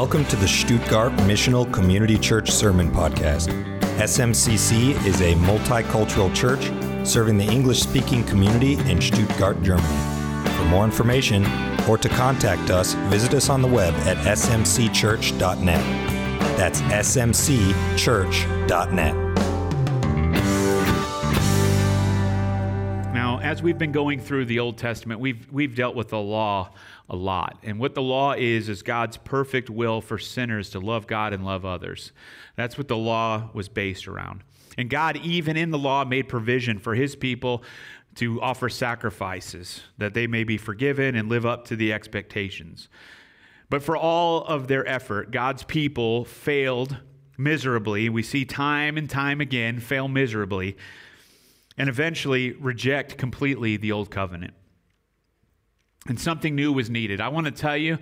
Welcome to the Stuttgart Missional Community Church Sermon Podcast. SMCC is a multicultural church serving the English speaking community in Stuttgart, Germany. For more information or to contact us, visit us on the web at smcchurch.net. That's smcchurch.net. Now, as we've been going through the Old Testament, we've, we've dealt with the law a lot. And what the law is, is God's perfect will for sinners to love God and love others. That's what the law was based around. And God, even in the law, made provision for his people to offer sacrifices that they may be forgiven and live up to the expectations. But for all of their effort, God's people failed miserably. We see time and time again fail miserably and eventually reject completely the old covenant and something new was needed. I want to tell you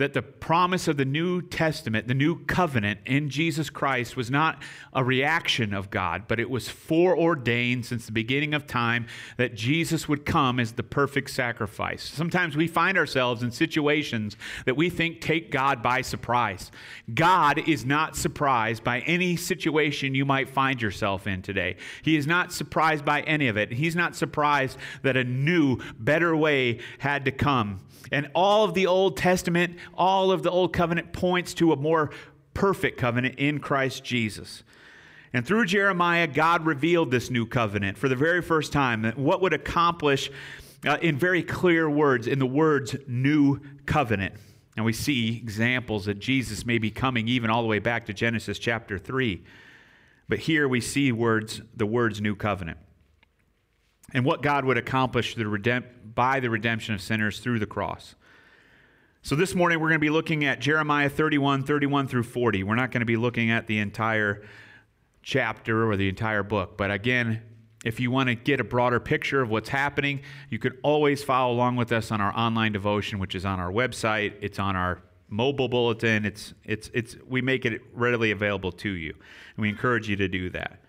that the promise of the New Testament, the new covenant in Jesus Christ, was not a reaction of God, but it was foreordained since the beginning of time that Jesus would come as the perfect sacrifice. Sometimes we find ourselves in situations that we think take God by surprise. God is not surprised by any situation you might find yourself in today. He is not surprised by any of it. He's not surprised that a new, better way had to come. And all of the Old Testament, all of the Old Covenant points to a more perfect covenant in Christ Jesus. And through Jeremiah, God revealed this new covenant for the very first time, what would accomplish uh, in very clear words, in the words new covenant. And we see examples that Jesus may be coming even all the way back to Genesis chapter 3. But here we see words, the words new covenant and what God would accomplish the redemp- by the redemption of sinners through the cross. So this morning we're going to be looking at Jeremiah 31, 31 through 40. We're not going to be looking at the entire chapter or the entire book, but again, if you want to get a broader picture of what's happening, you can always follow along with us on our online devotion, which is on our website. It's on our mobile bulletin. It's, it's, it's, we make it readily available to you. And we encourage you to do that.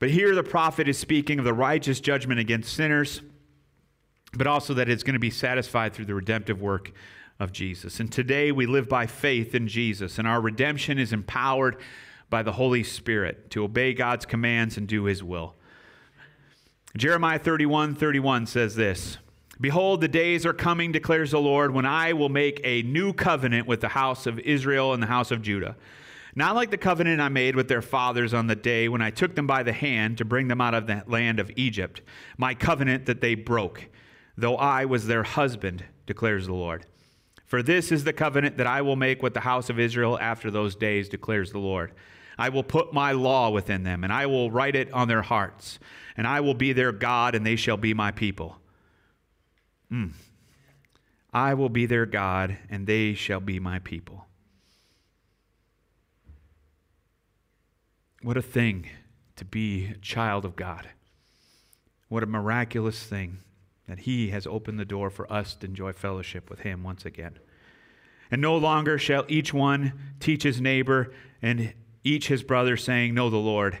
But here the prophet is speaking of the righteous judgment against sinners, but also that it's going to be satisfied through the redemptive work of Jesus. And today we live by faith in Jesus, and our redemption is empowered by the Holy Spirit to obey God's commands and do his will. Jeremiah 31 31 says this Behold, the days are coming, declares the Lord, when I will make a new covenant with the house of Israel and the house of Judah not like the covenant I made with their fathers on the day when I took them by the hand to bring them out of the land of Egypt, my covenant that they broke, though I was their husband, declares the Lord. For this is the covenant that I will make with the house of Israel after those days, declares the Lord. I will put my law within them, and I will write it on their hearts, and I will be their God, and they shall be my people. Mm. I will be their God, and they shall be my people. What a thing to be a child of God. What a miraculous thing that He has opened the door for us to enjoy fellowship with Him once again. And no longer shall each one teach his neighbor and each his brother, saying, Know the Lord,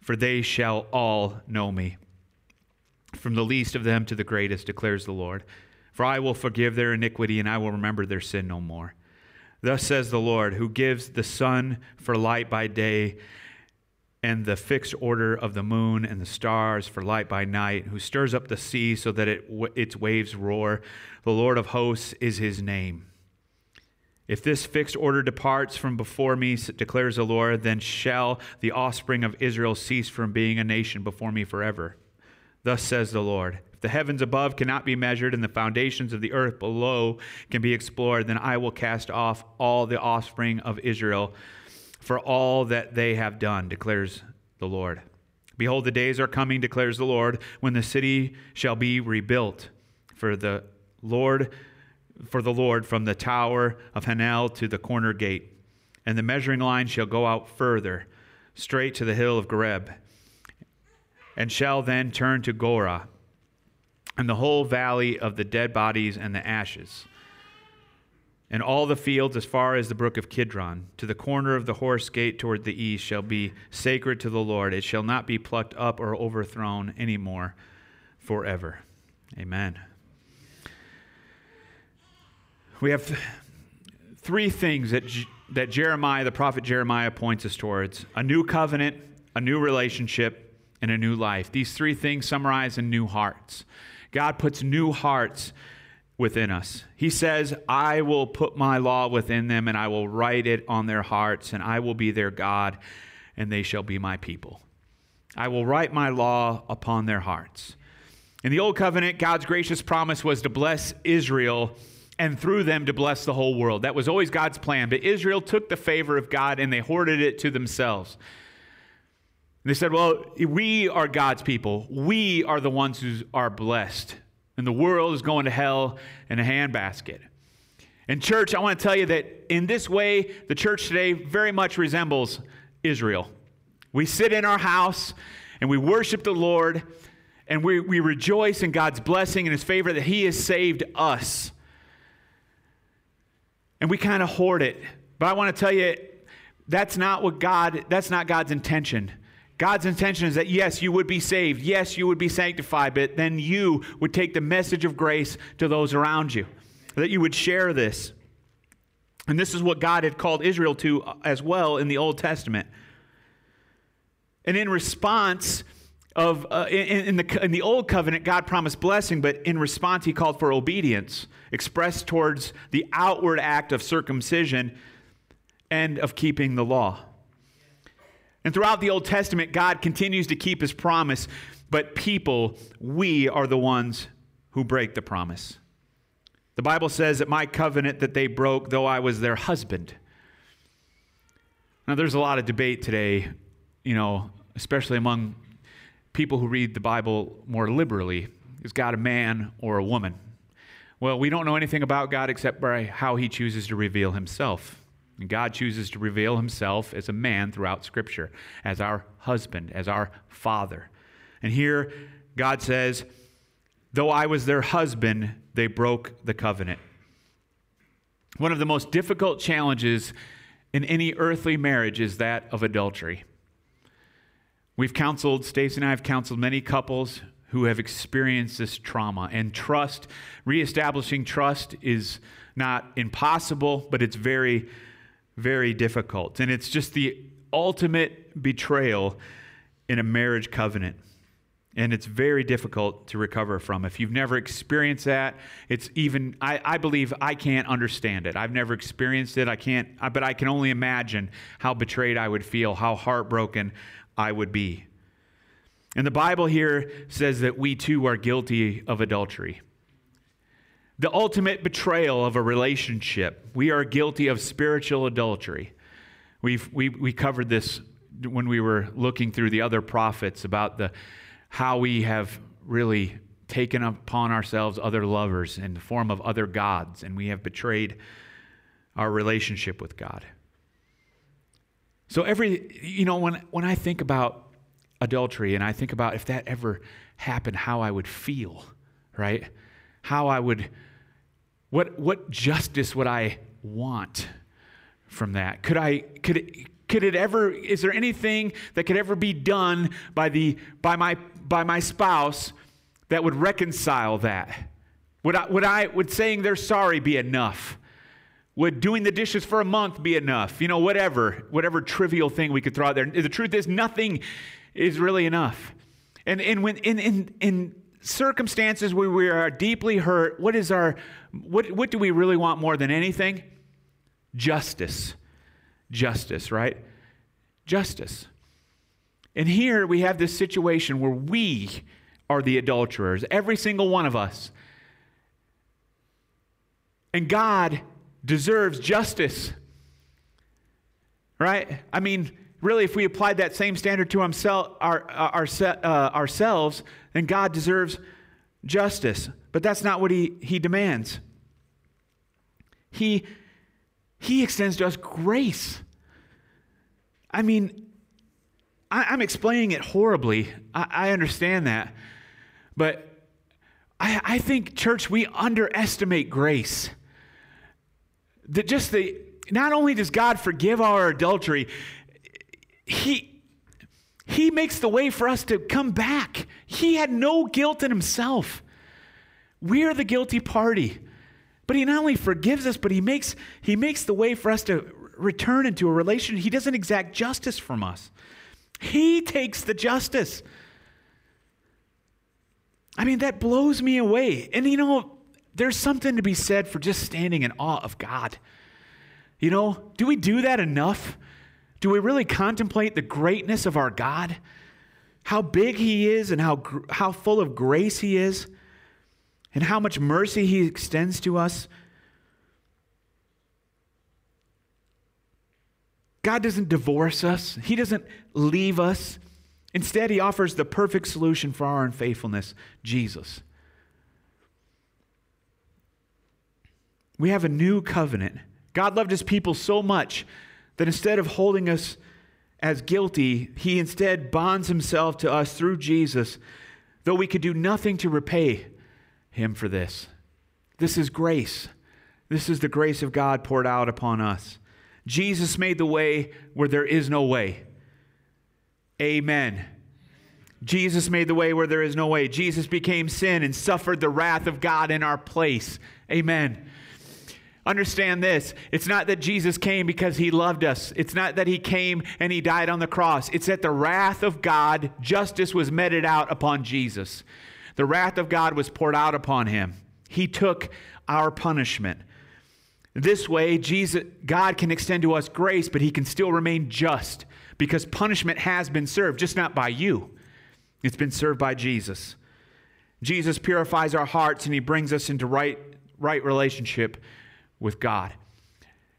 for they shall all know me. From the least of them to the greatest, declares the Lord. For I will forgive their iniquity, and I will remember their sin no more. Thus says the Lord, who gives the sun for light by day and the fixed order of the moon and the stars for light by night, who stirs up the sea so that it, its waves roar. The Lord of hosts is his name. If this fixed order departs from before me, declares the Lord, then shall the offspring of Israel cease from being a nation before me forever. Thus says the Lord If the heavens above cannot be measured and the foundations of the earth below can be explored, then I will cast off all the offspring of Israel for all that they have done, declares the Lord. Behold, the days are coming, declares the Lord, when the city shall be rebuilt for the Lord for the Lord from the tower of Hanel to the corner gate. And the measuring line shall go out further, straight to the hill of Gareb, and shall then turn to Goah and the whole valley of the dead bodies and the ashes, and all the fields as far as the brook of Kidron, to the corner of the horse gate toward the east, shall be sacred to the Lord. It shall not be plucked up or overthrown any more forever. Amen. We have three things that, that Jeremiah, the prophet Jeremiah, points us towards a new covenant, a new relationship, and a new life. These three things summarize in new hearts. God puts new hearts within us. He says, I will put my law within them, and I will write it on their hearts, and I will be their God, and they shall be my people. I will write my law upon their hearts. In the Old Covenant, God's gracious promise was to bless Israel and through them to bless the whole world. That was always God's plan. But Israel took the favor of God and they hoarded it to themselves. They said, Well, we are God's people. We are the ones who are blessed. And the world is going to hell in a handbasket. And, church, I want to tell you that in this way, the church today very much resembles Israel. We sit in our house and we worship the Lord and we, we rejoice in God's blessing and His favor that He has saved us and we kind of hoard it. But I want to tell you, that's not what God, that's not God's intention. God's intention is that yes, you would be saved. Yes, you would be sanctified, but then you would take the message of grace to those around you, that you would share this. And this is what God had called Israel to as well in the Old Testament. And in response, of uh, in, in, the, in the old covenant god promised blessing but in response he called for obedience expressed towards the outward act of circumcision and of keeping the law and throughout the old testament god continues to keep his promise but people we are the ones who break the promise the bible says that my covenant that they broke though i was their husband now there's a lot of debate today you know especially among people who read the Bible more liberally. Is God a man or a woman? Well, we don't know anything about God except by how he chooses to reveal himself. And God chooses to reveal himself as a man throughout Scripture, as our husband, as our father. And here, God says, Though I was their husband, they broke the covenant. One of the most difficult challenges in any earthly marriage is that of adultery. We've counseled, Stacy and I have counseled many couples who have experienced this trauma. And trust, reestablishing trust is not impossible, but it's very, very difficult. And it's just the ultimate betrayal in a marriage covenant. And it's very difficult to recover from. If you've never experienced that, it's even, I, I believe I can't understand it. I've never experienced it. I can't, but I can only imagine how betrayed I would feel, how heartbroken I would be. And the Bible here says that we too are guilty of adultery. The ultimate betrayal of a relationship. We are guilty of spiritual adultery. We've, we, we covered this when we were looking through the other prophets about the, how we have really taken upon ourselves other lovers in the form of other gods, and we have betrayed our relationship with God. So every you know when when I think about adultery and I think about if that ever happened how I would feel, right? How I would what what justice would I want from that? Could I could it, could it ever is there anything that could ever be done by the by my by my spouse that would reconcile that? Would I would I would saying they're sorry be enough? Would doing the dishes for a month be enough? You know, whatever, whatever trivial thing we could throw out there. The truth is, nothing is really enough. And, and when in, in, in circumstances where we are deeply hurt, what is our what, what do we really want more than anything? Justice. Justice, right? Justice. And here we have this situation where we are the adulterers, every single one of us. And God deserves justice. Right? I mean, really, if we applied that same standard to himself, our, our, uh, ourselves, then God deserves justice. But that's not what he, he demands. He, he extends to us grace. I mean, I, am explaining it horribly. I, I understand that. But I, I think, church, we underestimate grace that just the not only does God forgive our adultery, he he makes the way for us to come back. He had no guilt in himself. We are the guilty party. But he not only forgives us, but he makes, he makes the way for us to return into a relation. He doesn't exact justice from us, he takes the justice. I mean, that blows me away. And you know, there's something to be said for just standing in awe of God. You know, do we do that enough? Do we really contemplate the greatness of our God? How big He is and how, how full of grace He is? And how much mercy He extends to us? God doesn't divorce us, He doesn't leave us. Instead, He offers the perfect solution for our unfaithfulness Jesus. We have a new covenant. God loved His people so much that instead of holding us as guilty, He instead bonds Himself to us through Jesus, though we could do nothing to repay Him for this. This is grace. This is the grace of God poured out upon us. Jesus made the way where there is no way. Amen. Jesus made the way where there is no way. Jesus became sin and suffered the wrath of God in our place. Amen. Understand this. It's not that Jesus came because he loved us. It's not that he came and he died on the cross. It's that the wrath of God, justice was meted out upon Jesus. The wrath of God was poured out upon him. He took our punishment. This way, Jesus, God can extend to us grace, but he can still remain just because punishment has been served, just not by you. It's been served by Jesus. Jesus purifies our hearts and he brings us into right, right relationship with God.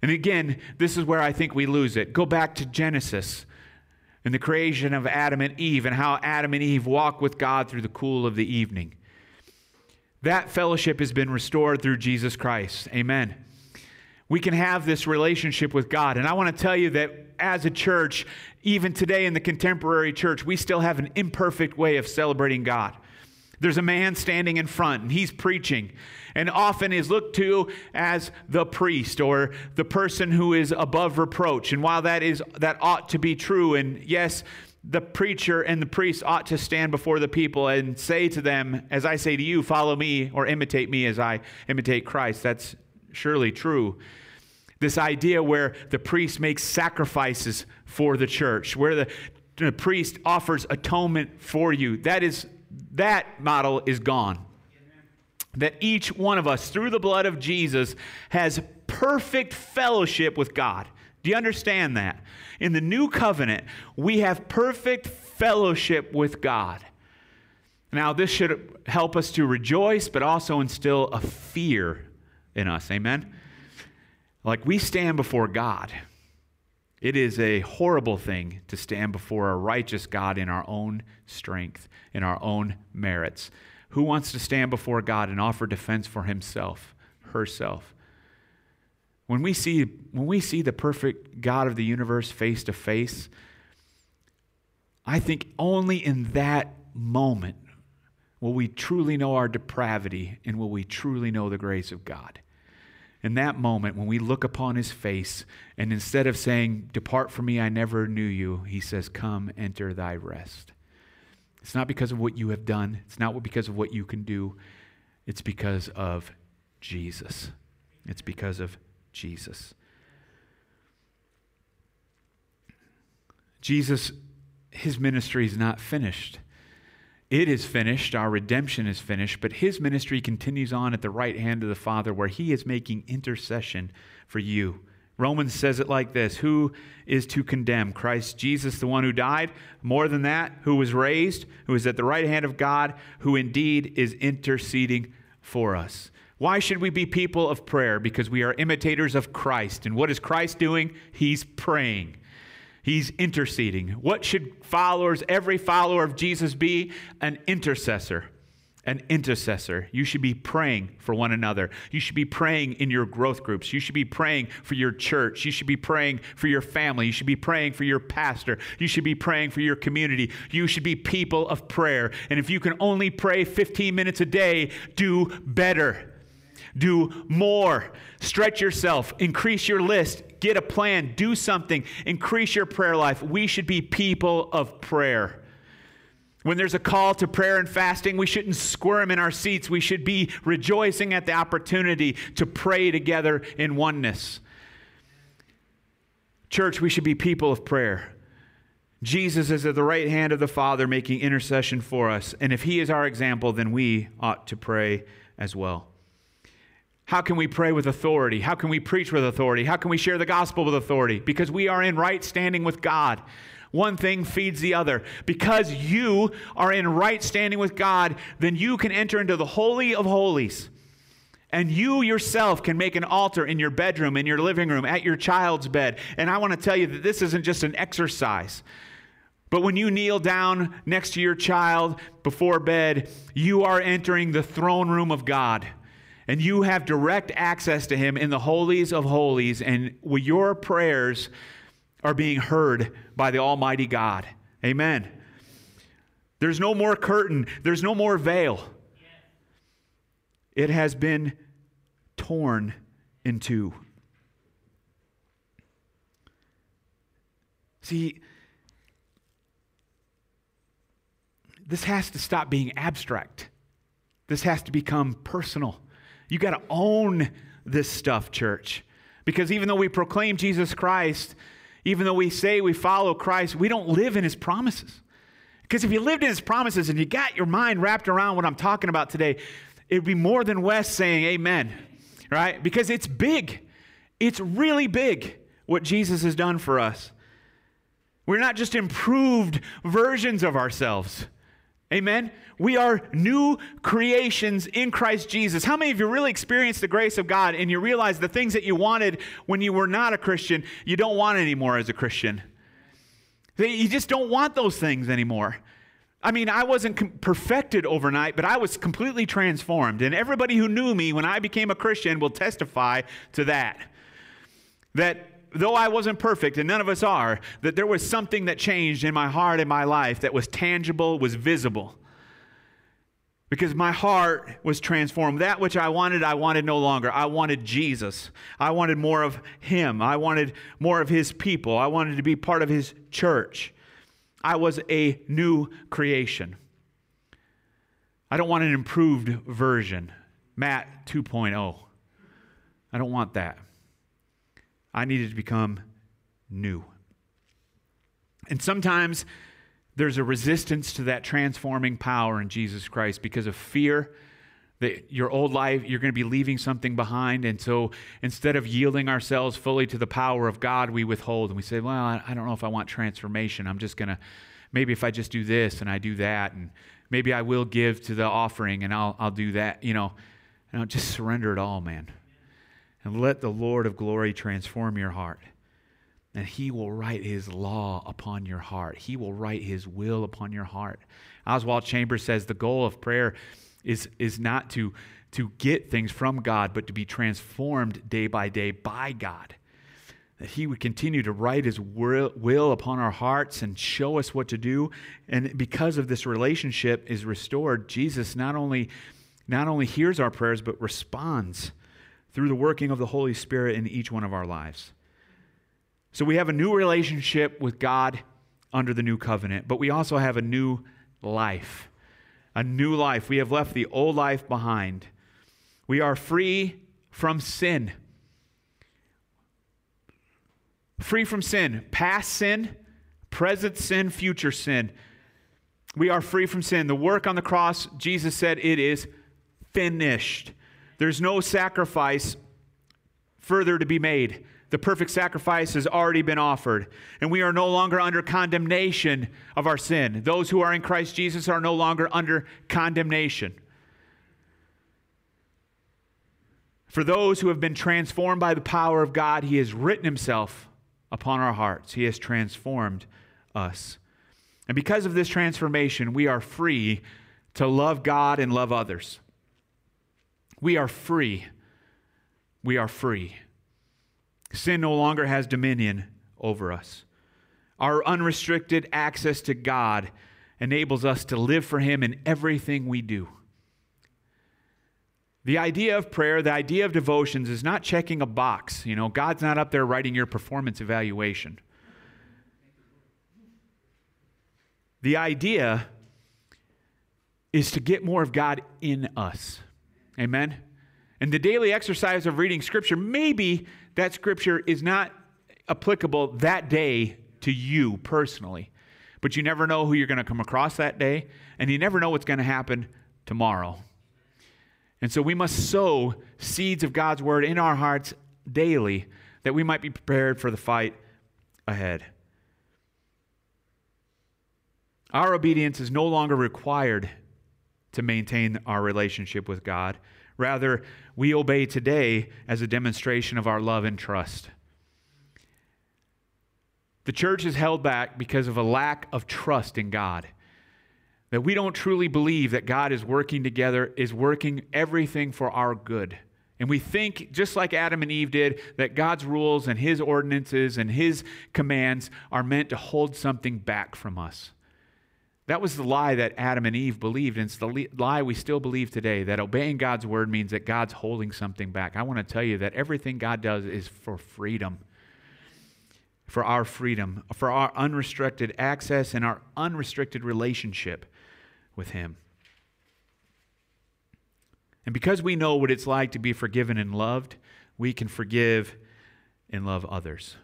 And again, this is where I think we lose it. Go back to Genesis and the creation of Adam and Eve and how Adam and Eve walk with God through the cool of the evening. That fellowship has been restored through Jesus Christ. Amen we can have this relationship with God. And I want to tell you that as a church, even today in the contemporary church, we still have an imperfect way of celebrating God. There's a man standing in front and he's preaching and often is looked to as the priest or the person who is above reproach. And while that is that ought to be true and yes, the preacher and the priest ought to stand before the people and say to them, as I say to you, follow me or imitate me as I imitate Christ. That's surely true. This idea where the priest makes sacrifices for the church, where the, the priest offers atonement for you. That is that model is gone. That each one of us, through the blood of Jesus, has perfect fellowship with God. Do you understand that? In the new covenant, we have perfect fellowship with God. Now, this should help us to rejoice, but also instill a fear in us. Amen? Like we stand before God. It is a horrible thing to stand before a righteous God in our own strength, in our own merits. Who wants to stand before God and offer defense for himself, herself? When we see, when we see the perfect God of the universe face to face, I think only in that moment will we truly know our depravity and will we truly know the grace of God in that moment when we look upon his face, and instead of saying, Depart from me, I never knew you, he says, Come, enter thy rest. It's not because of what you have done, it's not because of what you can do, it's because of Jesus. It's because of Jesus. Jesus, his ministry is not finished. It is finished, our redemption is finished, but his ministry continues on at the right hand of the Father where he is making intercession for you. Romans says it like this Who is to condemn? Christ Jesus, the one who died. More than that, who was raised, who is at the right hand of God, who indeed is interceding for us. Why should we be people of prayer? Because we are imitators of Christ. And what is Christ doing? He's praying. He's interceding. What should followers, every follower of Jesus, be? An intercessor. An intercessor. You should be praying for one another. You should be praying in your growth groups. You should be praying for your church. You should be praying for your family. You should be praying for your pastor. You should be praying for your community. You should be people of prayer. And if you can only pray 15 minutes a day, do better. Do more. Stretch yourself. Increase your list get a plan, do something, increase your prayer life. We should be people of prayer. When there's a call to prayer and fasting, we shouldn't squirm in our seats. We should be rejoicing at the opportunity to pray together in oneness. Church, we should be people of prayer. Jesus is at the right hand of the Father making intercession for us. And if He is our example, then we ought to pray as well. How can we pray with authority? How can we preach with authority? How can we share the gospel with authority? Because we are in right standing with God. One thing feeds the other. Because you are in right standing with God, then you can enter into the Holy of Holies. And you yourself can make an altar in your bedroom, in your living room, at your child's bed. And I want to tell you that this isn't just an exercise. But when you kneel down next to your child before bed, you are entering the throne room of God. And you have direct access to Him in the holies of holies. And with your prayers are being heard by the Almighty God. Amen. There's no more curtain, there's no more veil. It has been torn in two. See, this has to stop being abstract. This has to become personal. You got to own this stuff, church. Because even though we proclaim Jesus Christ, even though we say we follow Christ, we don't live in his promises. Because if you lived in his promises and you got your mind wrapped around what I'm talking about today, it'd be more than Wes saying amen, right? Because it's big. It's really big what Jesus has done for us. We're not just improved versions of ourselves. Amen. We are new creations in Christ Jesus. How many of you really experienced the grace of God and you realize the things that you wanted when you were not a Christian, you don't want anymore as a Christian? You just don't want those things anymore. I mean, I wasn't perfected overnight, but I was completely transformed. And everybody who knew me when I became a Christian will testify to that. That though I wasn't perfect, and none of us are, that there was something that changed in my heart and my life that was tangible, was visible. Because my heart was transformed. That which I wanted, I wanted no longer. I wanted Jesus. I wanted more of Him. I wanted more of His people. I wanted to be part of His church. I was a new creation. I don't want an improved version, Matt 2.0. I don't want that. I needed to become new. And sometimes there's a resistance to that transforming power in Jesus Christ because of fear that your old life, you're going to be leaving something behind. And so instead of yielding ourselves fully to the power of God, we withhold and we say, well, I don't know if I want transformation. I'm just going to, maybe if I just do this and I do that, and maybe I will give to the offering and I'll, I'll do that, you know, and I'll just surrender it all, man and let the Lord of glory transform your heart. And he will write his law upon your heart. He will write his will upon your heart. Oswald Chambers says the goal of prayer is, is not to, to get things from God, but to be transformed day by day by God. That he would continue to write his will upon our hearts and show us what to do. And because of this relationship is restored, Jesus not only, not only hears our prayers, but responds through the working of the Holy Spirit in each one of our lives. So we have a new relationship with God under the new covenant, but we also have a new life. A new life. We have left the old life behind. We are free from sin. Free from sin, past sin, present sin, future sin. We are free from sin. The work on the cross, Jesus said, it is finished. There's no sacrifice further to be made. The perfect sacrifice has already been offered, and we are no longer under condemnation of our sin. Those who are in Christ Jesus are no longer under condemnation. For those who have been transformed by the power of God, He has written Himself upon our hearts. He has transformed us. And because of this transformation, we are free to love God and love others. We are free. We are free. Sin no longer has dominion over us. Our unrestricted access to God enables us to live for Him in everything we do. The idea of prayer, the idea of devotions is not checking a box. You know, God's not up there writing your performance evaluation. The idea is to get more of God in us. Amen? And the daily exercise of reading Scripture, maybe that Scripture is not applicable that day to you personally, but you never know who you're going to come across that day, and you never know what's going to happen tomorrow. And so we must sow seeds of God's Word in our hearts daily that we might be prepared for the fight ahead. Our obedience is no longer required to maintain our relationship with God. Rather, we obey today as a demonstration of our love and trust. The church is held back because of a lack of trust in God. That we don't truly believe that God is working together, is working everything for our good. And we think, just like Adam and Eve did, that God's rules and his ordinances and his commands are meant to hold something back from us. That was the lie that Adam and Eve believed, and it's the lie we still believe today that obeying God's word means that God's holding something back. I want to tell you that everything God does is for freedom, for our freedom, for our unrestricted access and our unrestricted relationship with Him. And because we know what it's like to be forgiven and loved, we can forgive and love others.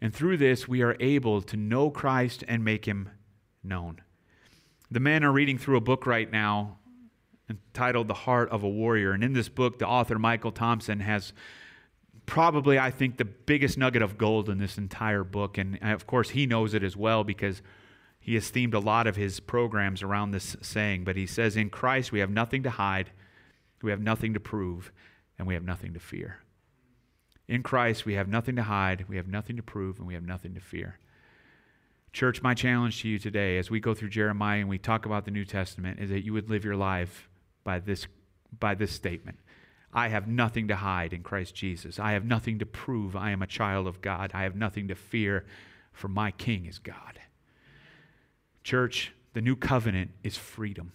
And through this, we are able to know Christ and make Him known. The men are reading through a book right now entitled The Heart of a Warrior. And in this book, the author, Michael Thompson, has probably, I think, the biggest nugget of gold in this entire book. And uh, of course, he knows it as well because he has themed a lot of his programs around this saying. But he says, In Christ, we have nothing to hide, we have nothing to prove, and we have nothing to fear. In Christ, we have nothing to hide, we have nothing to prove, and we have nothing to fear. Church, my challenge to you today as we go through Jeremiah and we talk about the New Testament is that you would live your life by this, by this statement. I have nothing to hide in Christ Jesus. I have nothing to prove. I am a child of God. I have nothing to fear, for my King is God. Church, the new covenant is freedom.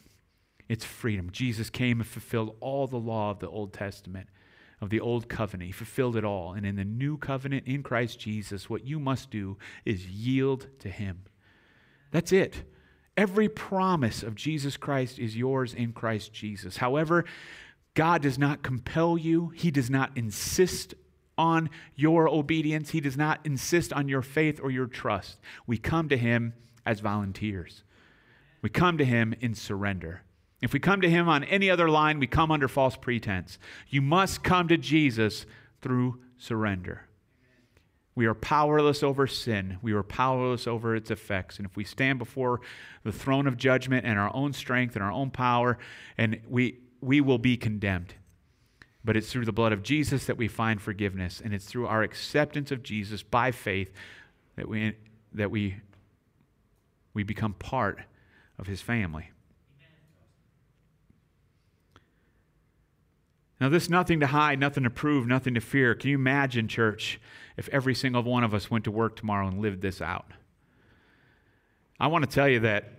It's freedom. Jesus came and fulfilled all the law of the Old Testament of the old covenant. He fulfilled it all. And in the new covenant in Christ Jesus, what you must do is yield to Him. That's it. Every promise of Jesus Christ is yours in Christ Jesus. However, God does not compel you, He does not insist on your obedience, He does not insist on your faith or your trust. We come to Him as volunteers, we come to Him in surrender. If we come to him on any other line, we come under false pretense. You must come to Jesus through surrender. We are powerless over sin. We are powerless over its effects. And if we stand before the throne of judgment and our own strength and our own power, and we, we will be condemned. But it's through the blood of Jesus that we find forgiveness, and it's through our acceptance of Jesus by faith that we, that we, we become part of his family. Now, this nothing to hide, nothing to prove, nothing to fear. Can you imagine, church, if every single one of us went to work tomorrow and lived this out? I want to tell you that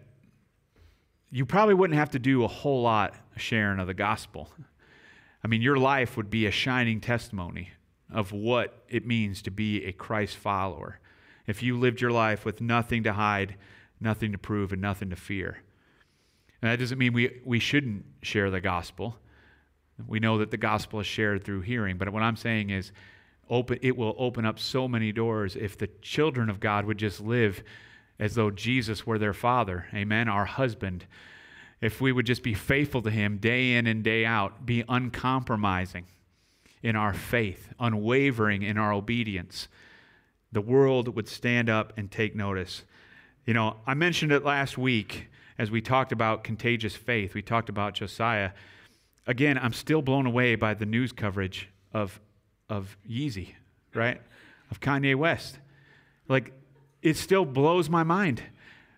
you probably wouldn't have to do a whole lot sharing of the gospel. I mean, your life would be a shining testimony of what it means to be a Christ follower. If you lived your life with nothing to hide, nothing to prove, and nothing to fear. And that doesn't mean we, we shouldn't share the gospel. We know that the gospel is shared through hearing, but what I'm saying is open it will open up so many doors if the children of God would just live as though Jesus were their father, amen, our husband. If we would just be faithful to him day in and day out, be uncompromising in our faith, unwavering in our obedience, the world would stand up and take notice. You know, I mentioned it last week as we talked about contagious faith. We talked about Josiah again, I'm still blown away by the news coverage of, of Yeezy, right? Of Kanye West. Like, it still blows my mind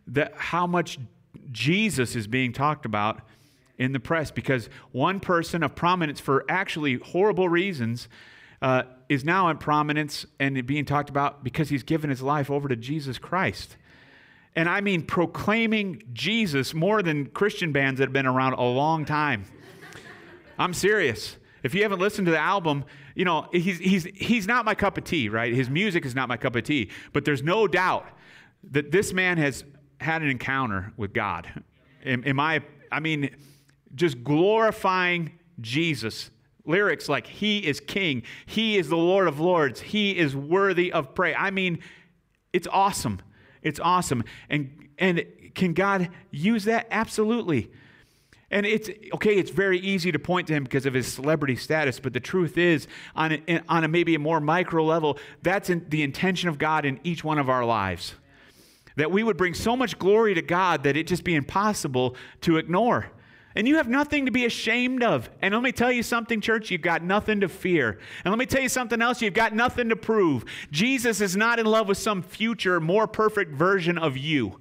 that how much Jesus is being talked about in the press because one person of prominence for actually horrible reasons uh, is now in prominence and being talked about because he's given his life over to Jesus Christ. And I mean proclaiming Jesus more than Christian bands that have been around a long time. I'm serious. If you haven't listened to the album, you know, he's, he's, he's not my cup of tea, right? His music is not my cup of tea. But there's no doubt that this man has had an encounter with God. Am, am I, I mean, just glorifying Jesus. Lyrics like, He is King, He is the Lord of Lords, He is worthy of praise. I mean, it's awesome. It's awesome. And, and can God use that? Absolutely. And it's okay, it's very easy to point to him because of his celebrity status, but the truth is, on a, on a maybe a more micro level, that's the intention of God in each one of our lives. That we would bring so much glory to God that it just be impossible to ignore. And you have nothing to be ashamed of. And let me tell you something, church, you've got nothing to fear. And let me tell you something else, you've got nothing to prove. Jesus is not in love with some future, more perfect version of you.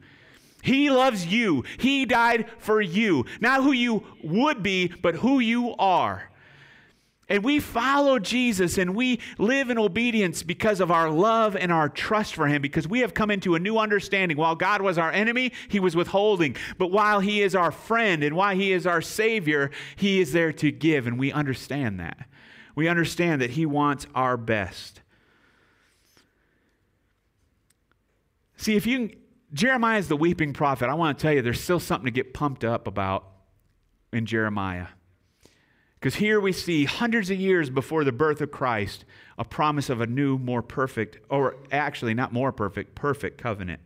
He loves you. He died for you. Not who you would be, but who you are. And we follow Jesus and we live in obedience because of our love and our trust for Him, because we have come into a new understanding. While God was our enemy, He was withholding. But while He is our friend and while He is our Savior, He is there to give. And we understand that. We understand that He wants our best. See, if you Jeremiah is the weeping prophet. I want to tell you, there's still something to get pumped up about in Jeremiah. Because here we see, hundreds of years before the birth of Christ, a promise of a new, more perfect, or actually not more perfect, perfect covenant.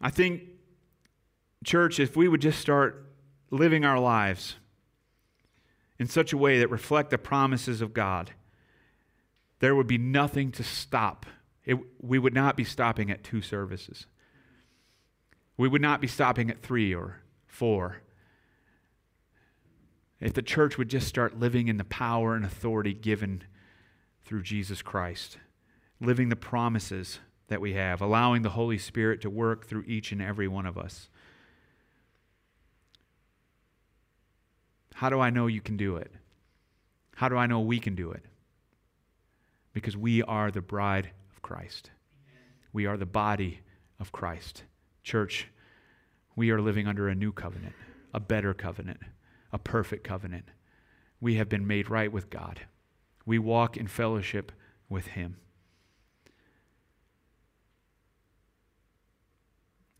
I think, church, if we would just start living our lives in such a way that reflect the promises of God, there would be nothing to stop. It, we would not be stopping at two services. We would not be stopping at three or four. If the church would just start living in the power and authority given through Jesus Christ, living the promises that we have, allowing the Holy Spirit to work through each and every one of us. How do I know you can do it? How do I know we can do it? Because we are the bride of Christ. We are the body of Christ. Church, we are living under a new covenant, a better covenant, a perfect covenant. We have been made right with God. We walk in fellowship with Him.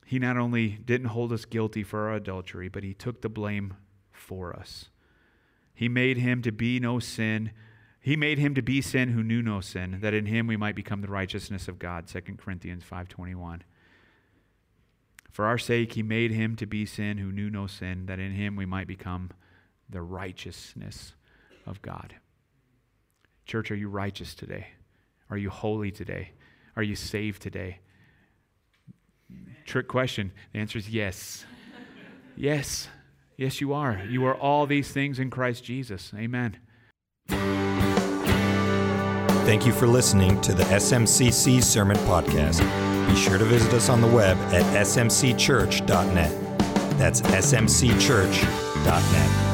He not only didn't hold us guilty for our adultery, but He took the blame for us. He made Him to be no sin he made him to be sin who knew no sin, that in him we might become the righteousness of God. 2 Corinthians 5:21. For our sake he made him to be sin who knew no sin, that in him we might become the righteousness of God. Church, are you righteous today? Are you holy today? Are you saved today? Trick question. The answer is yes. yes. Yes, you are. You are all these things in Christ Jesus. Amen. Thank you for listening to the SMCC Sermon Podcast. Be sure to visit us on the web at smcchurch.net. That's smcchurch.net.